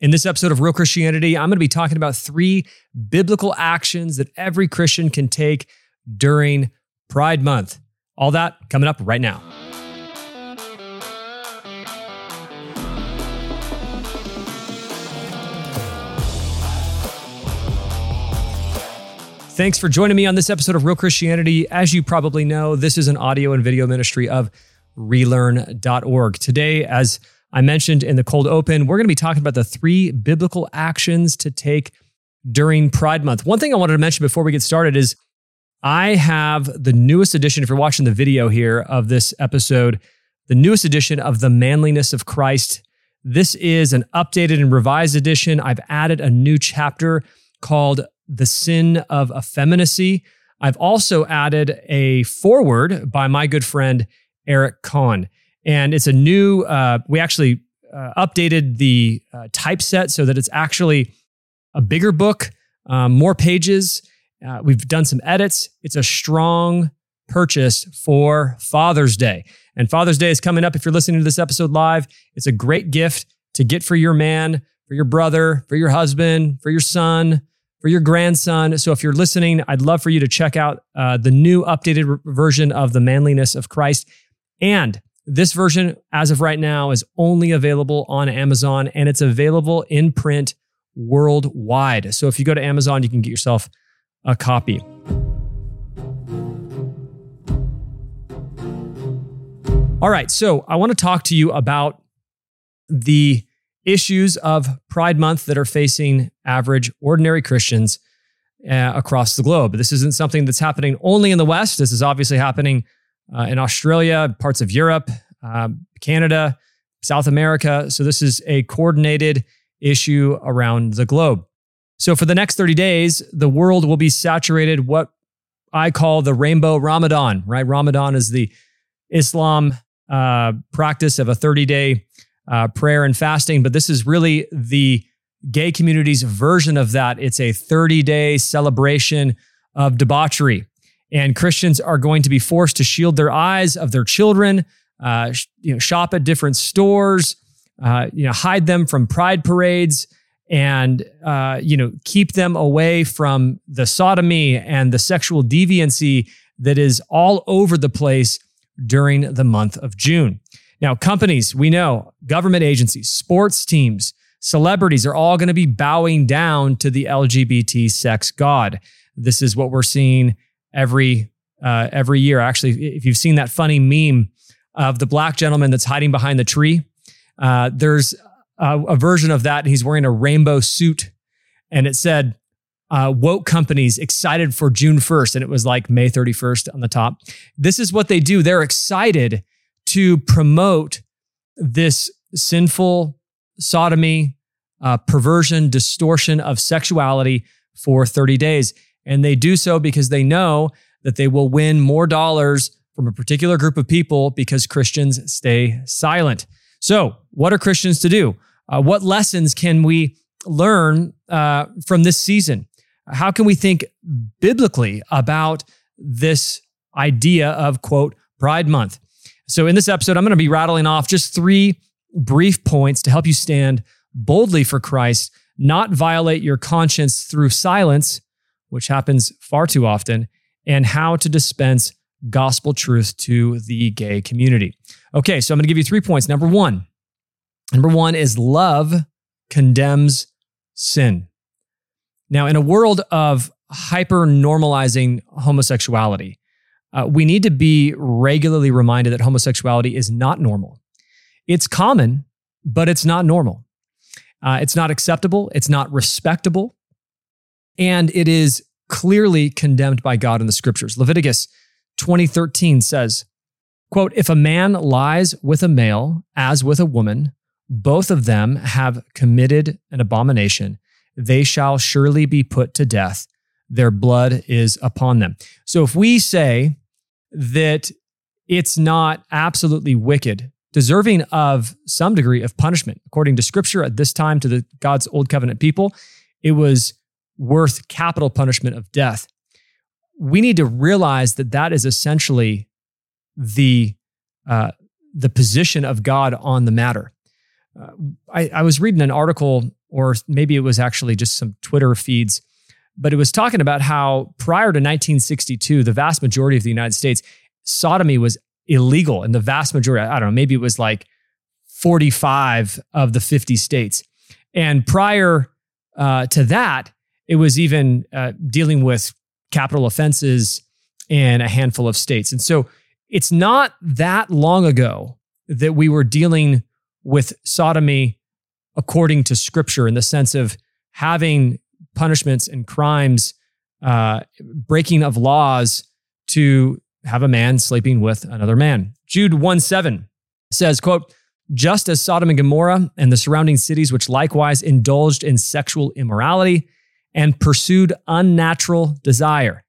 In this episode of Real Christianity, I'm going to be talking about three biblical actions that every Christian can take during Pride Month. All that coming up right now. Thanks for joining me on this episode of Real Christianity. As you probably know, this is an audio and video ministry of relearn.org. Today, as I mentioned in the cold open, we're going to be talking about the three biblical actions to take during Pride Month. One thing I wanted to mention before we get started is I have the newest edition, if you're watching the video here of this episode, the newest edition of The Manliness of Christ. This is an updated and revised edition. I've added a new chapter called The Sin of Effeminacy. I've also added a foreword by my good friend Eric Kahn and it's a new. Uh, we actually uh, updated the uh, typeset so that it's actually a bigger book, um, more pages. Uh, we've done some edits. It's a strong purchase for Father's Day, and Father's Day is coming up. If you're listening to this episode live, it's a great gift to get for your man, for your brother, for your husband, for your son, for your grandson. So if you're listening, I'd love for you to check out uh, the new updated version of the Manliness of Christ. And this version, as of right now, is only available on Amazon and it's available in print worldwide. So if you go to Amazon, you can get yourself a copy. All right, so I want to talk to you about the issues of Pride Month that are facing average, ordinary Christians uh, across the globe. This isn't something that's happening only in the West. This is obviously happening uh, in Australia, parts of Europe, uh, Canada, South America. So this is a coordinated issue around the globe. So for the next 30 days, the world will be saturated what I call the rainbow Ramadan, right? Ramadan is the Islam uh, practice of a 30 day uh, prayer and fasting, but this is really the gay community's version of that. It's a 30 day celebration of debauchery. And Christians are going to be forced to shield their eyes of their children, uh, you know, shop at different stores, uh, you know, hide them from pride parades, and uh, you know, keep them away from the sodomy and the sexual deviancy that is all over the place during the month of June. Now, companies, we know, government agencies, sports teams, celebrities are all going to be bowing down to the LGBT sex god. This is what we're seeing every uh, every year. Actually, if you've seen that funny meme of the black gentleman that's hiding behind the tree, uh, there's a, a, version of that. He's wearing a rainbow suit, and it said uh, "woke companies excited for June 1st," and it was like May 31st on the top. This is what they do. They're excited to promote this sinful sodomy, uh, perversion, distortion of sexuality for 30 days. And they do so because they know that they will win more dollars from a particular group of people because Christians stay silent. So, what are Christians to do? Uh, what lessons can we learn uh, from this season? How can we think biblically about this idea of, quote, Pride Month? So, in this episode, I'm going to be rattling off just three brief points to help you stand boldly for Christ, not violate your conscience through silence, which happens far too often, and how to dispense gospel truth to the gay community. Okay, so I'm going to give you three points. Number one, number one is love condemns sin. Now, in a world of hyper normalizing homosexuality, uh, we need to be regularly reminded that homosexuality is not normal. It's common, but it's not normal. Uh, it's not acceptable. It's not respectable and it is clearly condemned by God in the scriptures. Leviticus 20:13 says, quote, "If a man lies with a male as with a woman, both of them have committed an abomination, they shall surely be put to death. Their blood is upon them." So if we say that it's not absolutely wicked, deserving of some degree of punishment, according to scripture at this time to the God's old covenant people, it was worth capital punishment of death. We need to realize that that is essentially the uh, the position of God on the matter. Uh, I, I, was reading an article or maybe it was actually just some Twitter feeds, but it was talking about how prior to 1962, the vast majority of the United States, sodomy was illegal And the vast majority. I don't know, maybe it was like 45 of the 50 states. And prior uh, to that, it was even uh, dealing with capital offenses in a handful of states. And so it's not that long ago that we were dealing with sodomy according to scripture in the sense of having punishments and crimes, uh, breaking of laws to have a man sleeping with another man. Jude 1 7 says, quote, just as Sodom and Gomorrah and the surrounding cities, which likewise indulged in sexual immorality and pursued unnatural desire,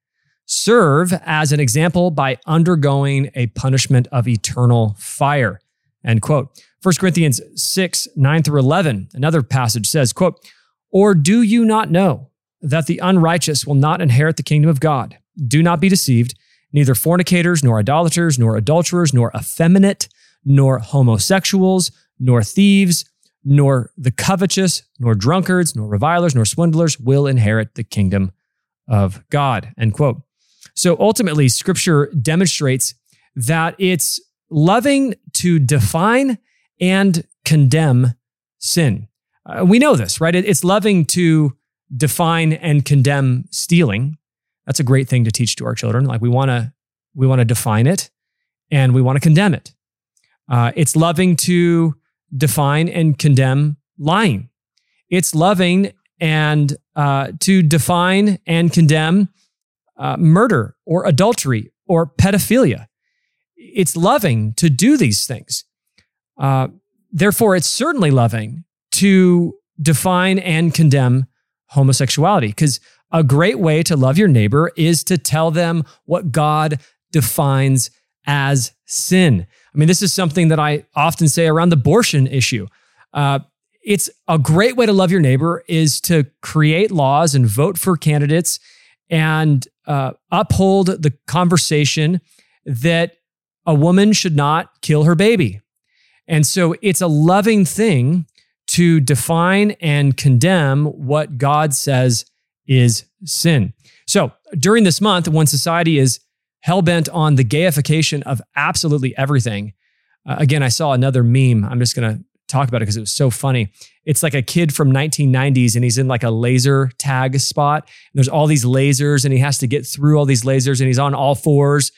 serve as an example by undergoing a punishment of eternal fire. End quote. 1 Corinthians 6, 9 through 11, another passage says, quote, Or do you not know that the unrighteous will not inherit the kingdom of God? Do not be deceived. Neither fornicators, nor idolaters, nor adulterers, nor effeminate, nor homosexuals, nor thieves, nor the covetous, nor drunkards, nor revilers, nor swindlers will inherit the kingdom of God. End quote. So ultimately, scripture demonstrates that it's loving to define and condemn sin. Uh, we know this, right? It, it's loving to define and condemn stealing. That's a great thing to teach to our children. Like we want to we want to define it and we want to condemn it. Uh, it's loving to define and condemn lying. It's loving and uh, to define and condemn uh, murder or adultery or pedophilia. It's loving to do these things. Uh, therefore, it's certainly loving to define and condemn homosexuality because a great way to love your neighbor is to tell them what God defines as sin. I mean, this is something that I often say around the abortion issue. Uh, it's a great way to love your neighbor is to create laws and vote for candidates and uh, uphold the conversation that a woman should not kill her baby. And so it's a loving thing to define and condemn what God says is sin. So during this month, when society is hell bent on the gayification of absolutely everything. Uh, again, I saw another meme. I'm just going to talk about it because it was so funny. It's like a kid from 1990s and he's in like a laser tag spot. there's all these lasers and he has to get through all these lasers and he's on all fours.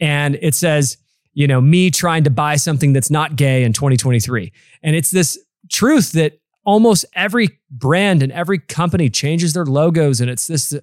And it says, you know, me trying to buy something that's not gay in 2023. And it's this truth that almost every brand and every company changes their logos. And it's this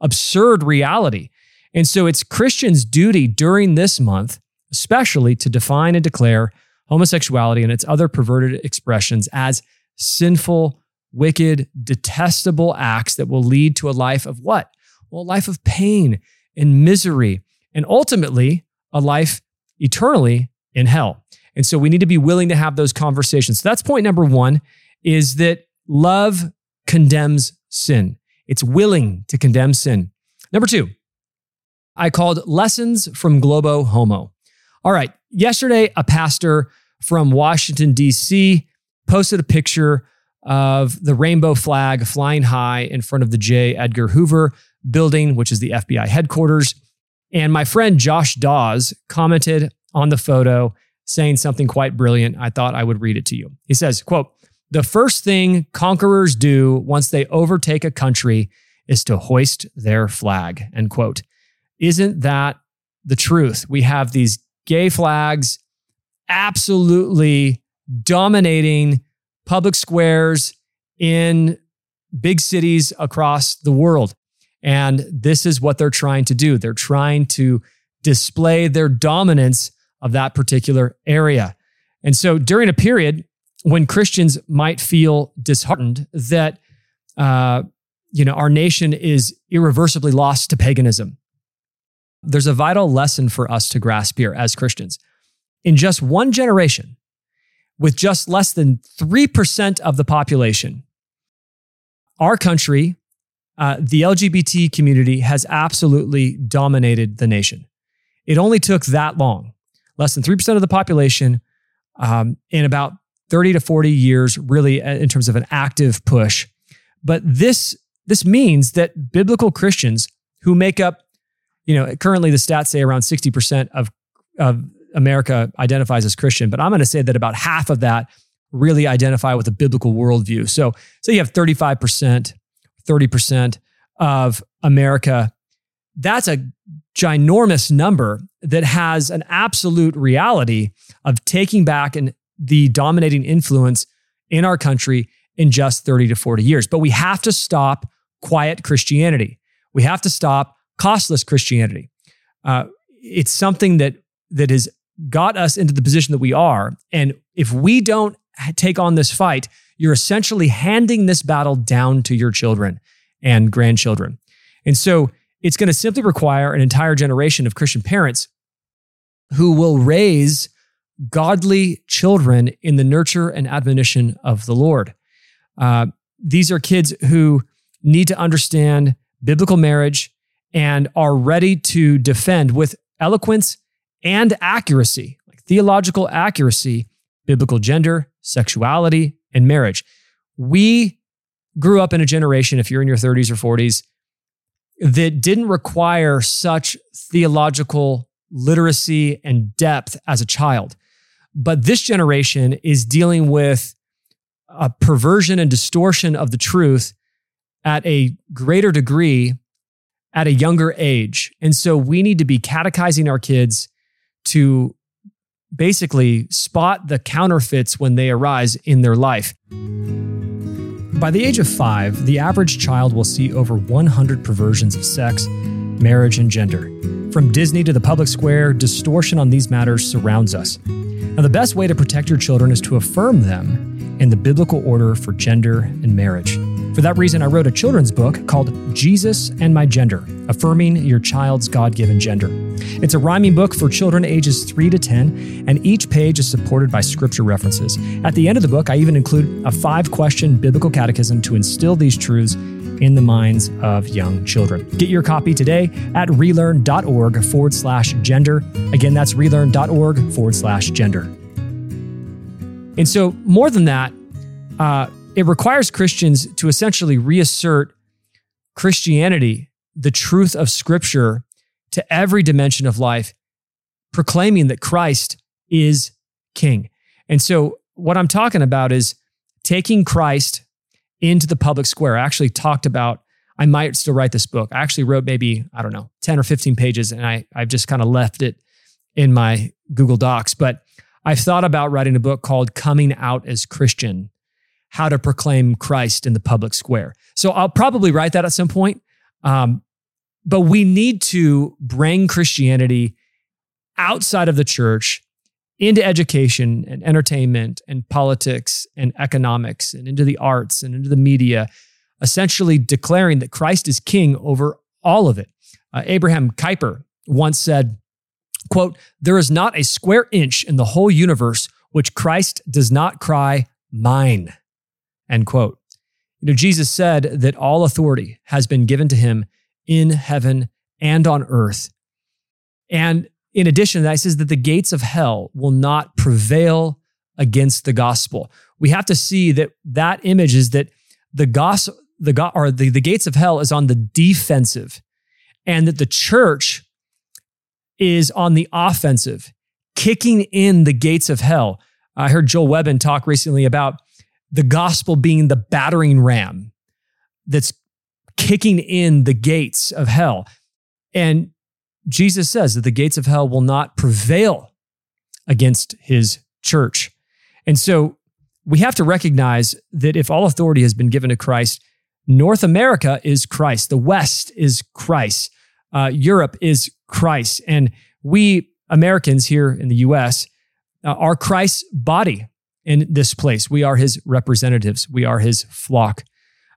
absurd reality and so it's Christians' duty during this month, especially to define and declare homosexuality and its other perverted expressions as sinful, wicked, detestable acts that will lead to a life of what? Well, a life of pain and misery, and ultimately a life eternally in hell. And so we need to be willing to have those conversations. So that's point number one is that love condemns sin. It's willing to condemn sin. Number two, I called Lessons from Globo Homo. All right, yesterday, a pastor from Washington, D.C. posted a picture of the rainbow flag flying high in front of the J. Edgar Hoover building, which is the FBI headquarters. And my friend Josh Dawes commented on the photo saying something quite brilliant. I thought I would read it to you. He says, quote, the first thing conquerors do once they overtake a country is to hoist their flag, end quote. Isn't that the truth? We have these gay flags absolutely dominating public squares in big cities across the world. And this is what they're trying to do. They're trying to display their dominance of that particular area. And so during a period when Christians might feel disheartened that, uh, you know, our nation is irreversibly lost to paganism, there's a vital lesson for us to grasp here as Christians. In just one generation, with just less than 3% of the population, our country, uh, the LGBT community has absolutely dominated the nation. It only took that long, less than 3% of the population, um, in about 30 to 40 years, really, uh, in terms of an active push. But this, this means that biblical Christians who make up, you know, currently the stats say around 60% of, of America identifies as Christian, but I'm going to say that about half of that really identify with a biblical worldview. So, so you have 35%, 30% of America. That's a ginormous number that has an absolute reality of taking back and the dominating influence in our country in just 30 to 40 years. But we have to stop quiet Christianity. We have to stop costless Christianity. Uh, it's something that that has got us into the position that we are. And if we don't take on this fight, you're essentially handing this battle down to your children and grandchildren. And so it's going to simply require an entire generation of Christian parents who will raise godly children in the nurture and admonition of the Lord. Uh, these are kids who need to understand biblical marriage and are ready to defend with eloquence and accuracy, like theological accuracy, biblical gender, sexuality, and marriage. We grew up in a generation, if you're in your 30s or 40s, that didn't require such theological literacy and depth as a child. But this generation is dealing with a perversion and distortion of the truth at a greater degree at a younger age. And so we need to be catechizing our kids to basically spot the counterfeits when they arise in their life. By the age of five, the average child will see over 100 perversions of sex, marriage, and gender. From Disney to the public square, distortion on these matters surrounds us. Now, the best way to protect your children is to affirm them in the biblical order for gender and marriage. For that reason, I wrote a children's book called Jesus and My Gender Affirming Your Child's God Given Gender. It's a rhyming book for children ages 3 to 10, and each page is supported by scripture references. At the end of the book, I even include a five question biblical catechism to instill these truths in the minds of young children. Get your copy today at relearn.org forward slash gender. Again, that's relearn.org forward slash gender. And so, more than that, uh, it requires Christians to essentially reassert Christianity, the truth of Scripture, to every dimension of life, proclaiming that Christ is King. And so, what I'm talking about is taking Christ into the public square. I actually talked about, I might still write this book. I actually wrote maybe, I don't know, 10 or 15 pages, and I, I've just kind of left it in my Google Docs. But I've thought about writing a book called Coming Out as Christian how to proclaim Christ in the public square. So I'll probably write that at some point. Um, but we need to bring Christianity outside of the church into education and entertainment and politics and economics and into the arts and into the media, essentially declaring that Christ is king over all of it. Uh, Abraham Kuyper once said, quote, there is not a square inch in the whole universe which Christ does not cry, mine. End quote. You know, Jesus said that all authority has been given to him in heaven and on earth. And in addition to that, he says that the gates of hell will not prevail against the gospel. We have to see that that image is that the gospel, the go- or the, the gates of hell is on the defensive, and that the church is on the offensive, kicking in the gates of hell. I heard Joel Webbon talk recently about the gospel being the battering ram that's kicking in the gates of hell. And Jesus says that the gates of hell will not prevail against his church. And so we have to recognize that if all authority has been given to Christ, North America is Christ, the West is Christ, uh, Europe is Christ. And we Americans here in the US uh, are Christ's body in this place. We are his representatives, we are his flock.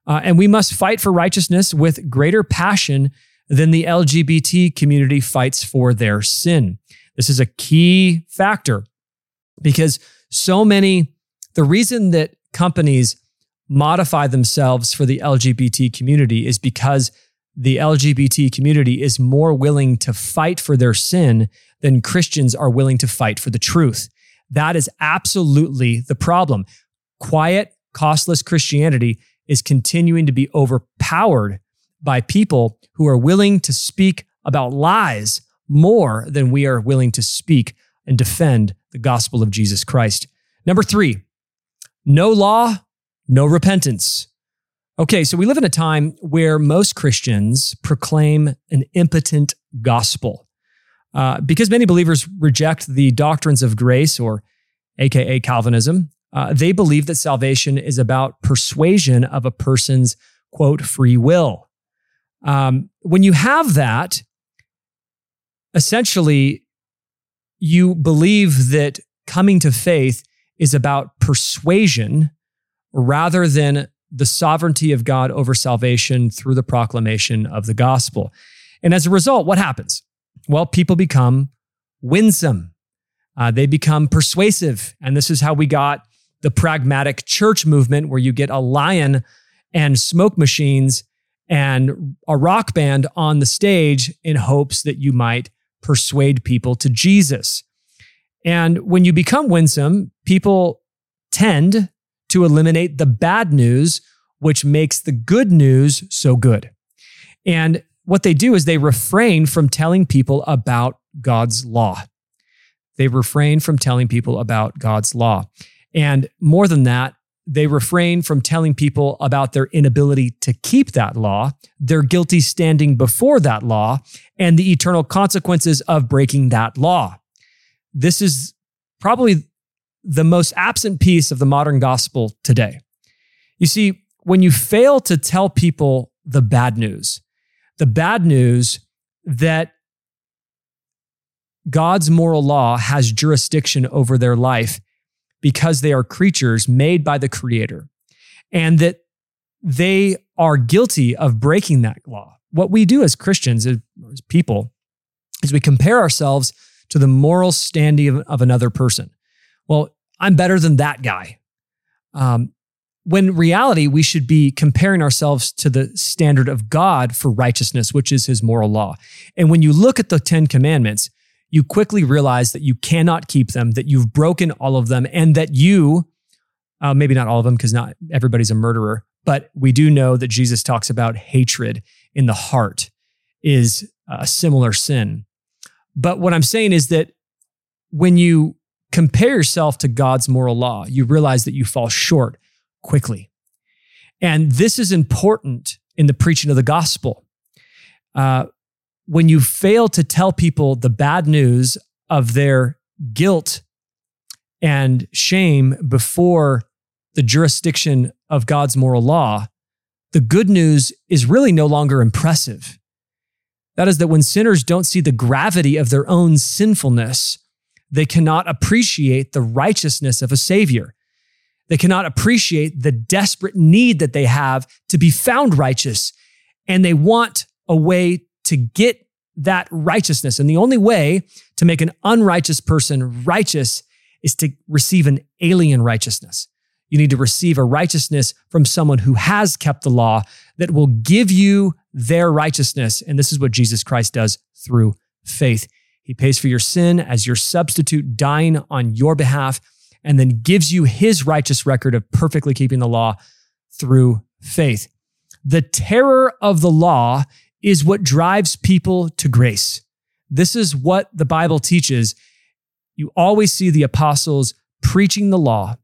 Uh, and we must fight for righteousness with greater passion than the LGBT community fights for their sin. This is a key factor because so many, the reason that companies modify themselves for the LGBT community is because the LGBT community is more willing to fight for their sin than Christians are willing to fight for the truth. That is absolutely the problem. Quiet, costless Christianity is continuing to be overpowered by people who are willing to speak about lies more than we are willing to speak and defend the gospel of Jesus Christ. Number three, no law, no repentance. Okay, so we live in a time where most Christians proclaim an impotent gospel. Uh, because many believers reject the doctrines of grace, or AKA Calvinism, uh, they believe that salvation is about persuasion of a person's, quote, free will. Um, when you have that, essentially, you believe that coming to faith is about persuasion rather than the sovereignty of God over salvation through the proclamation of the gospel. And as a result, what happens? Well, people become winsome. Uh, they become persuasive. And this is how we got the pragmatic church movement, where you get a lion and smoke machines and a rock band on the stage in hopes that you might persuade people to Jesus. And when you become winsome, people tend to eliminate the bad news, which makes the good news so good. And what they do is they refrain from telling people about God's law. They refrain from telling people about God's law. And more than that, they refrain from telling people about their inability to keep that law, their guilty standing before that law, and the eternal consequences of breaking that law. This is probably the most absent piece of the modern gospel today. You see, when you fail to tell people the bad news, the bad news that God's moral law has jurisdiction over their life because they are creatures made by the Creator and that they are guilty of breaking that law. What we do as Christians, as people, is we compare ourselves to the moral standing of, another person. Well, I'm better than that guy. Um, when reality, we should be comparing ourselves to the standard of God for righteousness, which is his moral law. And when you look at the 10 commandments, you quickly realize that you cannot keep them, that you've broken all of them, and that you, uh, maybe not all of them, because not everybody's a murderer, but we do know that Jesus talks about hatred in the heart is a similar sin. But what I'm saying is that when you compare yourself to God's moral law, you realize that you fall short quickly. And this is important in the preaching of the gospel. Uh, when you fail to tell people the bad news of their guilt and shame before the jurisdiction of God's moral law, the good news is really no longer impressive. That is, that when sinners don't see the gravity of their own sinfulness, they cannot appreciate the righteousness of a Savior. They cannot appreciate the desperate need that they have to be found righteous. And they want a way to get that righteousness. And the only way to make an unrighteous person righteous is to receive an alien righteousness. You need to receive a righteousness from someone who has kept the law that will give you their righteousness. And this is what Jesus Christ does through faith. He pays for your sin as your substitute, dying on your behalf, and then gives you his righteous record of perfectly keeping the law through faith. The terror of the law is what drives people to grace. This is what the Bible teaches. You always see the apostles preaching the law,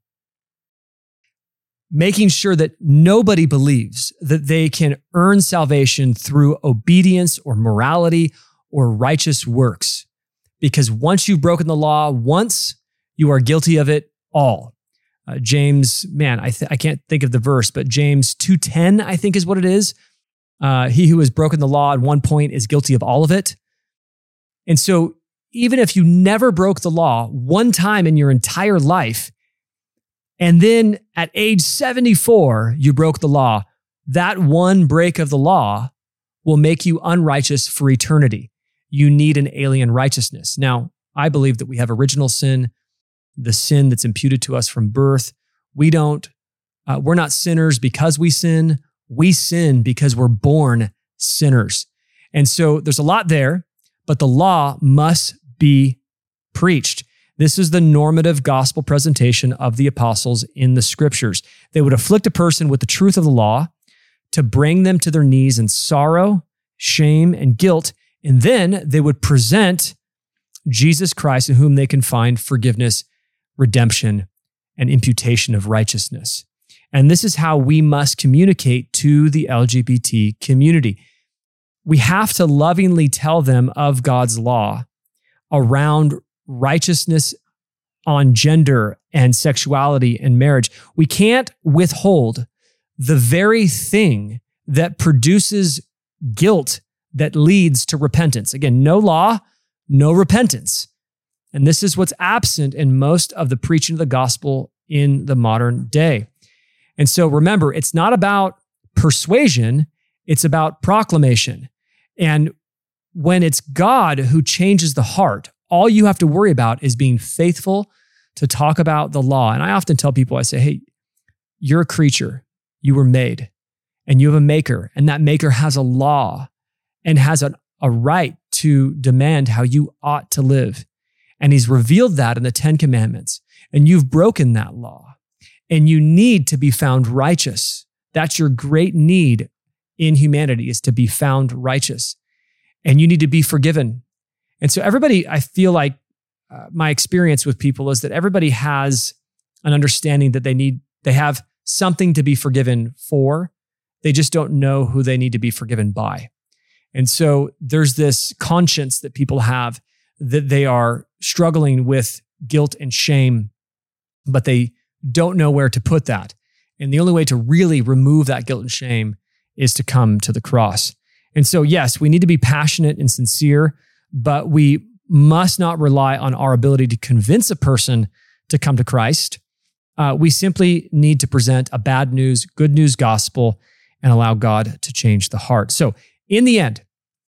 making sure that nobody believes that they can earn salvation through obedience or morality or righteous works because once you've broken the law once, you are guilty of it all. Uh, James, man, I, th- I can't think of the verse, but James 2.10, I think is what it is. Uh, he who has broken the law at one point is guilty of all of it. And so even if you never broke the law one time in your entire life, and then at age 74, you broke the law, that one break of the law will make you unrighteous for eternity you need an alien righteousness. Now, I believe that we have original sin, the sin that's imputed to us from birth. We don't, uh, we're not sinners because we sin. We sin because we're born sinners. And so there's a lot there, but the law must be preached. This is the normative gospel presentation of the apostles in the scriptures. They would afflict a person with the truth of the law to bring them to their knees in sorrow, shame, and guilt. And then they would present Jesus Christ in whom they can find forgiveness, redemption, and imputation of righteousness. And this is how we must communicate to the LGBT community. We have to lovingly tell them of God's law around righteousness on gender and sexuality and marriage. We can't withhold the very thing that produces guilt that leads to repentance. Again, no law, no repentance. And this is what's absent in most of the preaching of the gospel in the modern day. And so remember, it's not about persuasion, it's about proclamation. And when it's God who changes the heart, all you have to worry about is being faithful to talk about the law. And I often tell people, I say, hey, you're a creature, you were made, and you have a maker, and that maker has a law and has a, a right to demand how you ought to live. And he's revealed that in the Ten Commandments, and you've broken that law, and you need to be found righteous. That's your great need in humanity is to be found righteous. And you need to be forgiven and so everybody, I feel like uh, my experience with people is that everybody has an understanding that they need, they have something to be forgiven for. They just don't know who they need to be forgiven by. And so there's this conscience that people have that they are struggling with guilt and shame, but they don't know where to put that. And the only way to really remove that guilt and shame is to come to the cross. And so, yes, we need to be passionate and sincere but we must not rely on our ability to convince a person to come to Christ. Uh, we simply need to present a bad news, good news gospel and allow God to change the heart. So, in the end,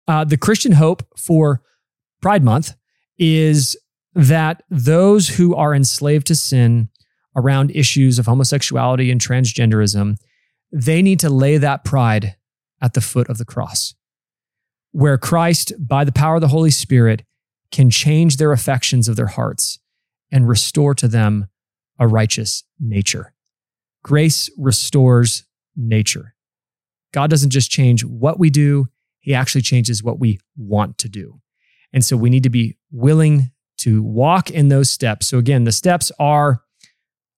uh, the Christian hope for Pride Month is that those who are enslaved to sin around issues of homosexuality and transgenderism, they need to lay that pride at the foot of the cross where Christ, by the power of the Holy Spirit, can change their affections of their hearts and restore to them a righteous nature. Grace restores nature. God doesn't just change what we do, He actually changes what we want to do. And so we need to be willing to walk in those steps. So again, the steps are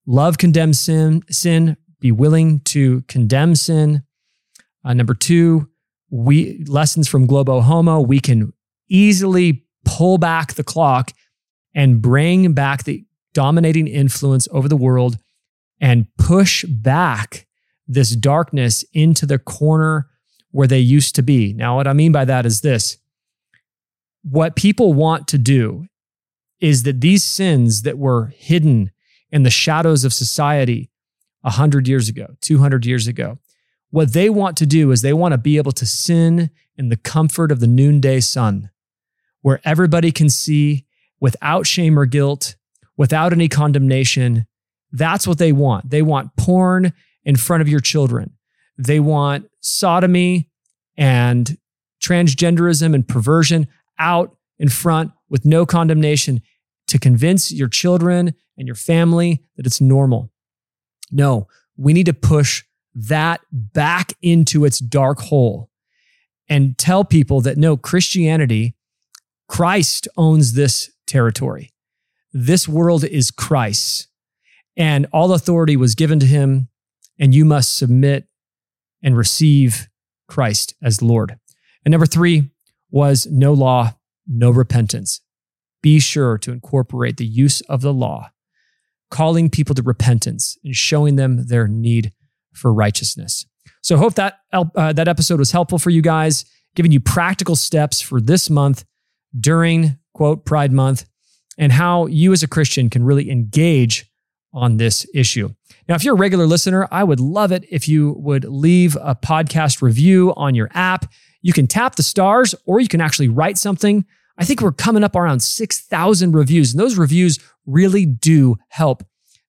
love condemns sin, sin, be willing to condemn sin. Uh, number two, we lessons from Globo Homo, we can easily pull back the clock and bring back the dominating influence over the world and push back this darkness into the corner where they used to be. Now, what I mean by that is this what people want to do is that these sins that were hidden in the shadows of society 100 years ago, 200 years ago, what they want to do is they want to be able to sin in the comfort of the noonday sun, where everybody can see without shame or guilt, without any condemnation. That's what they want. They want porn in front of your children. They want sodomy and transgenderism and perversion out in front with no condemnation to convince your children and your family that it's normal. No, we need to push that back into its dark hole and tell people that no, Christianity, Christ owns this territory. This world is Christ's, and all authority was given to him, and you must submit and receive Christ as Lord. And number three was no law, no repentance. Be sure to incorporate the use of the law, calling people to repentance and showing them their need for righteousness. So hope that uh, that episode was helpful for you guys, giving you practical steps for this month during quote Pride Month and how you as a Christian can really engage on this issue. Now, if you're a regular listener, I would love it if you would leave a podcast review on your app. You can tap the stars or you can actually write something. I think we're coming up around 6,000 reviews, and those reviews really do help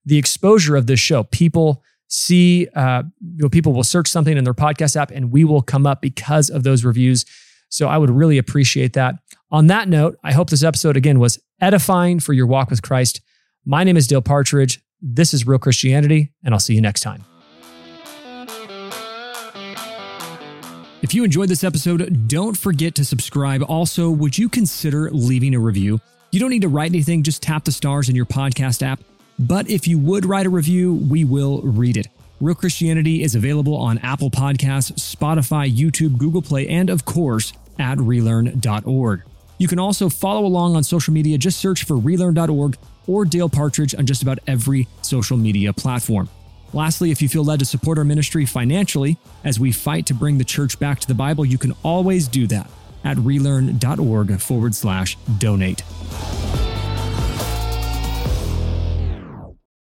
the exposure of this show. People see uh, you know, people will search something in their podcast app and we will come up because of those reviews. So I would really appreciate that. On that note, I hope this episode again was edifying for your walk with Christ. My name is Dale Partridge. This is Real Christianity, and I'll see you next time. If you enjoyed this episode, don't forget to subscribe. Also, would you consider leaving a review? You don't need to write anything, just tap the stars in your podcast app. But if you would write a review, we will read it. Real Christianity is available on Apple Podcasts, Spotify, YouTube, Google Play, and of course, at relearn.org. You can also follow along on social media. Just search for relearn.org or Dale Partridge on just about every social media platform. Lastly, if you feel led to support our ministry financially as we fight to bring the church back to the Bible, you can always do that at relearn.org forward slash donate.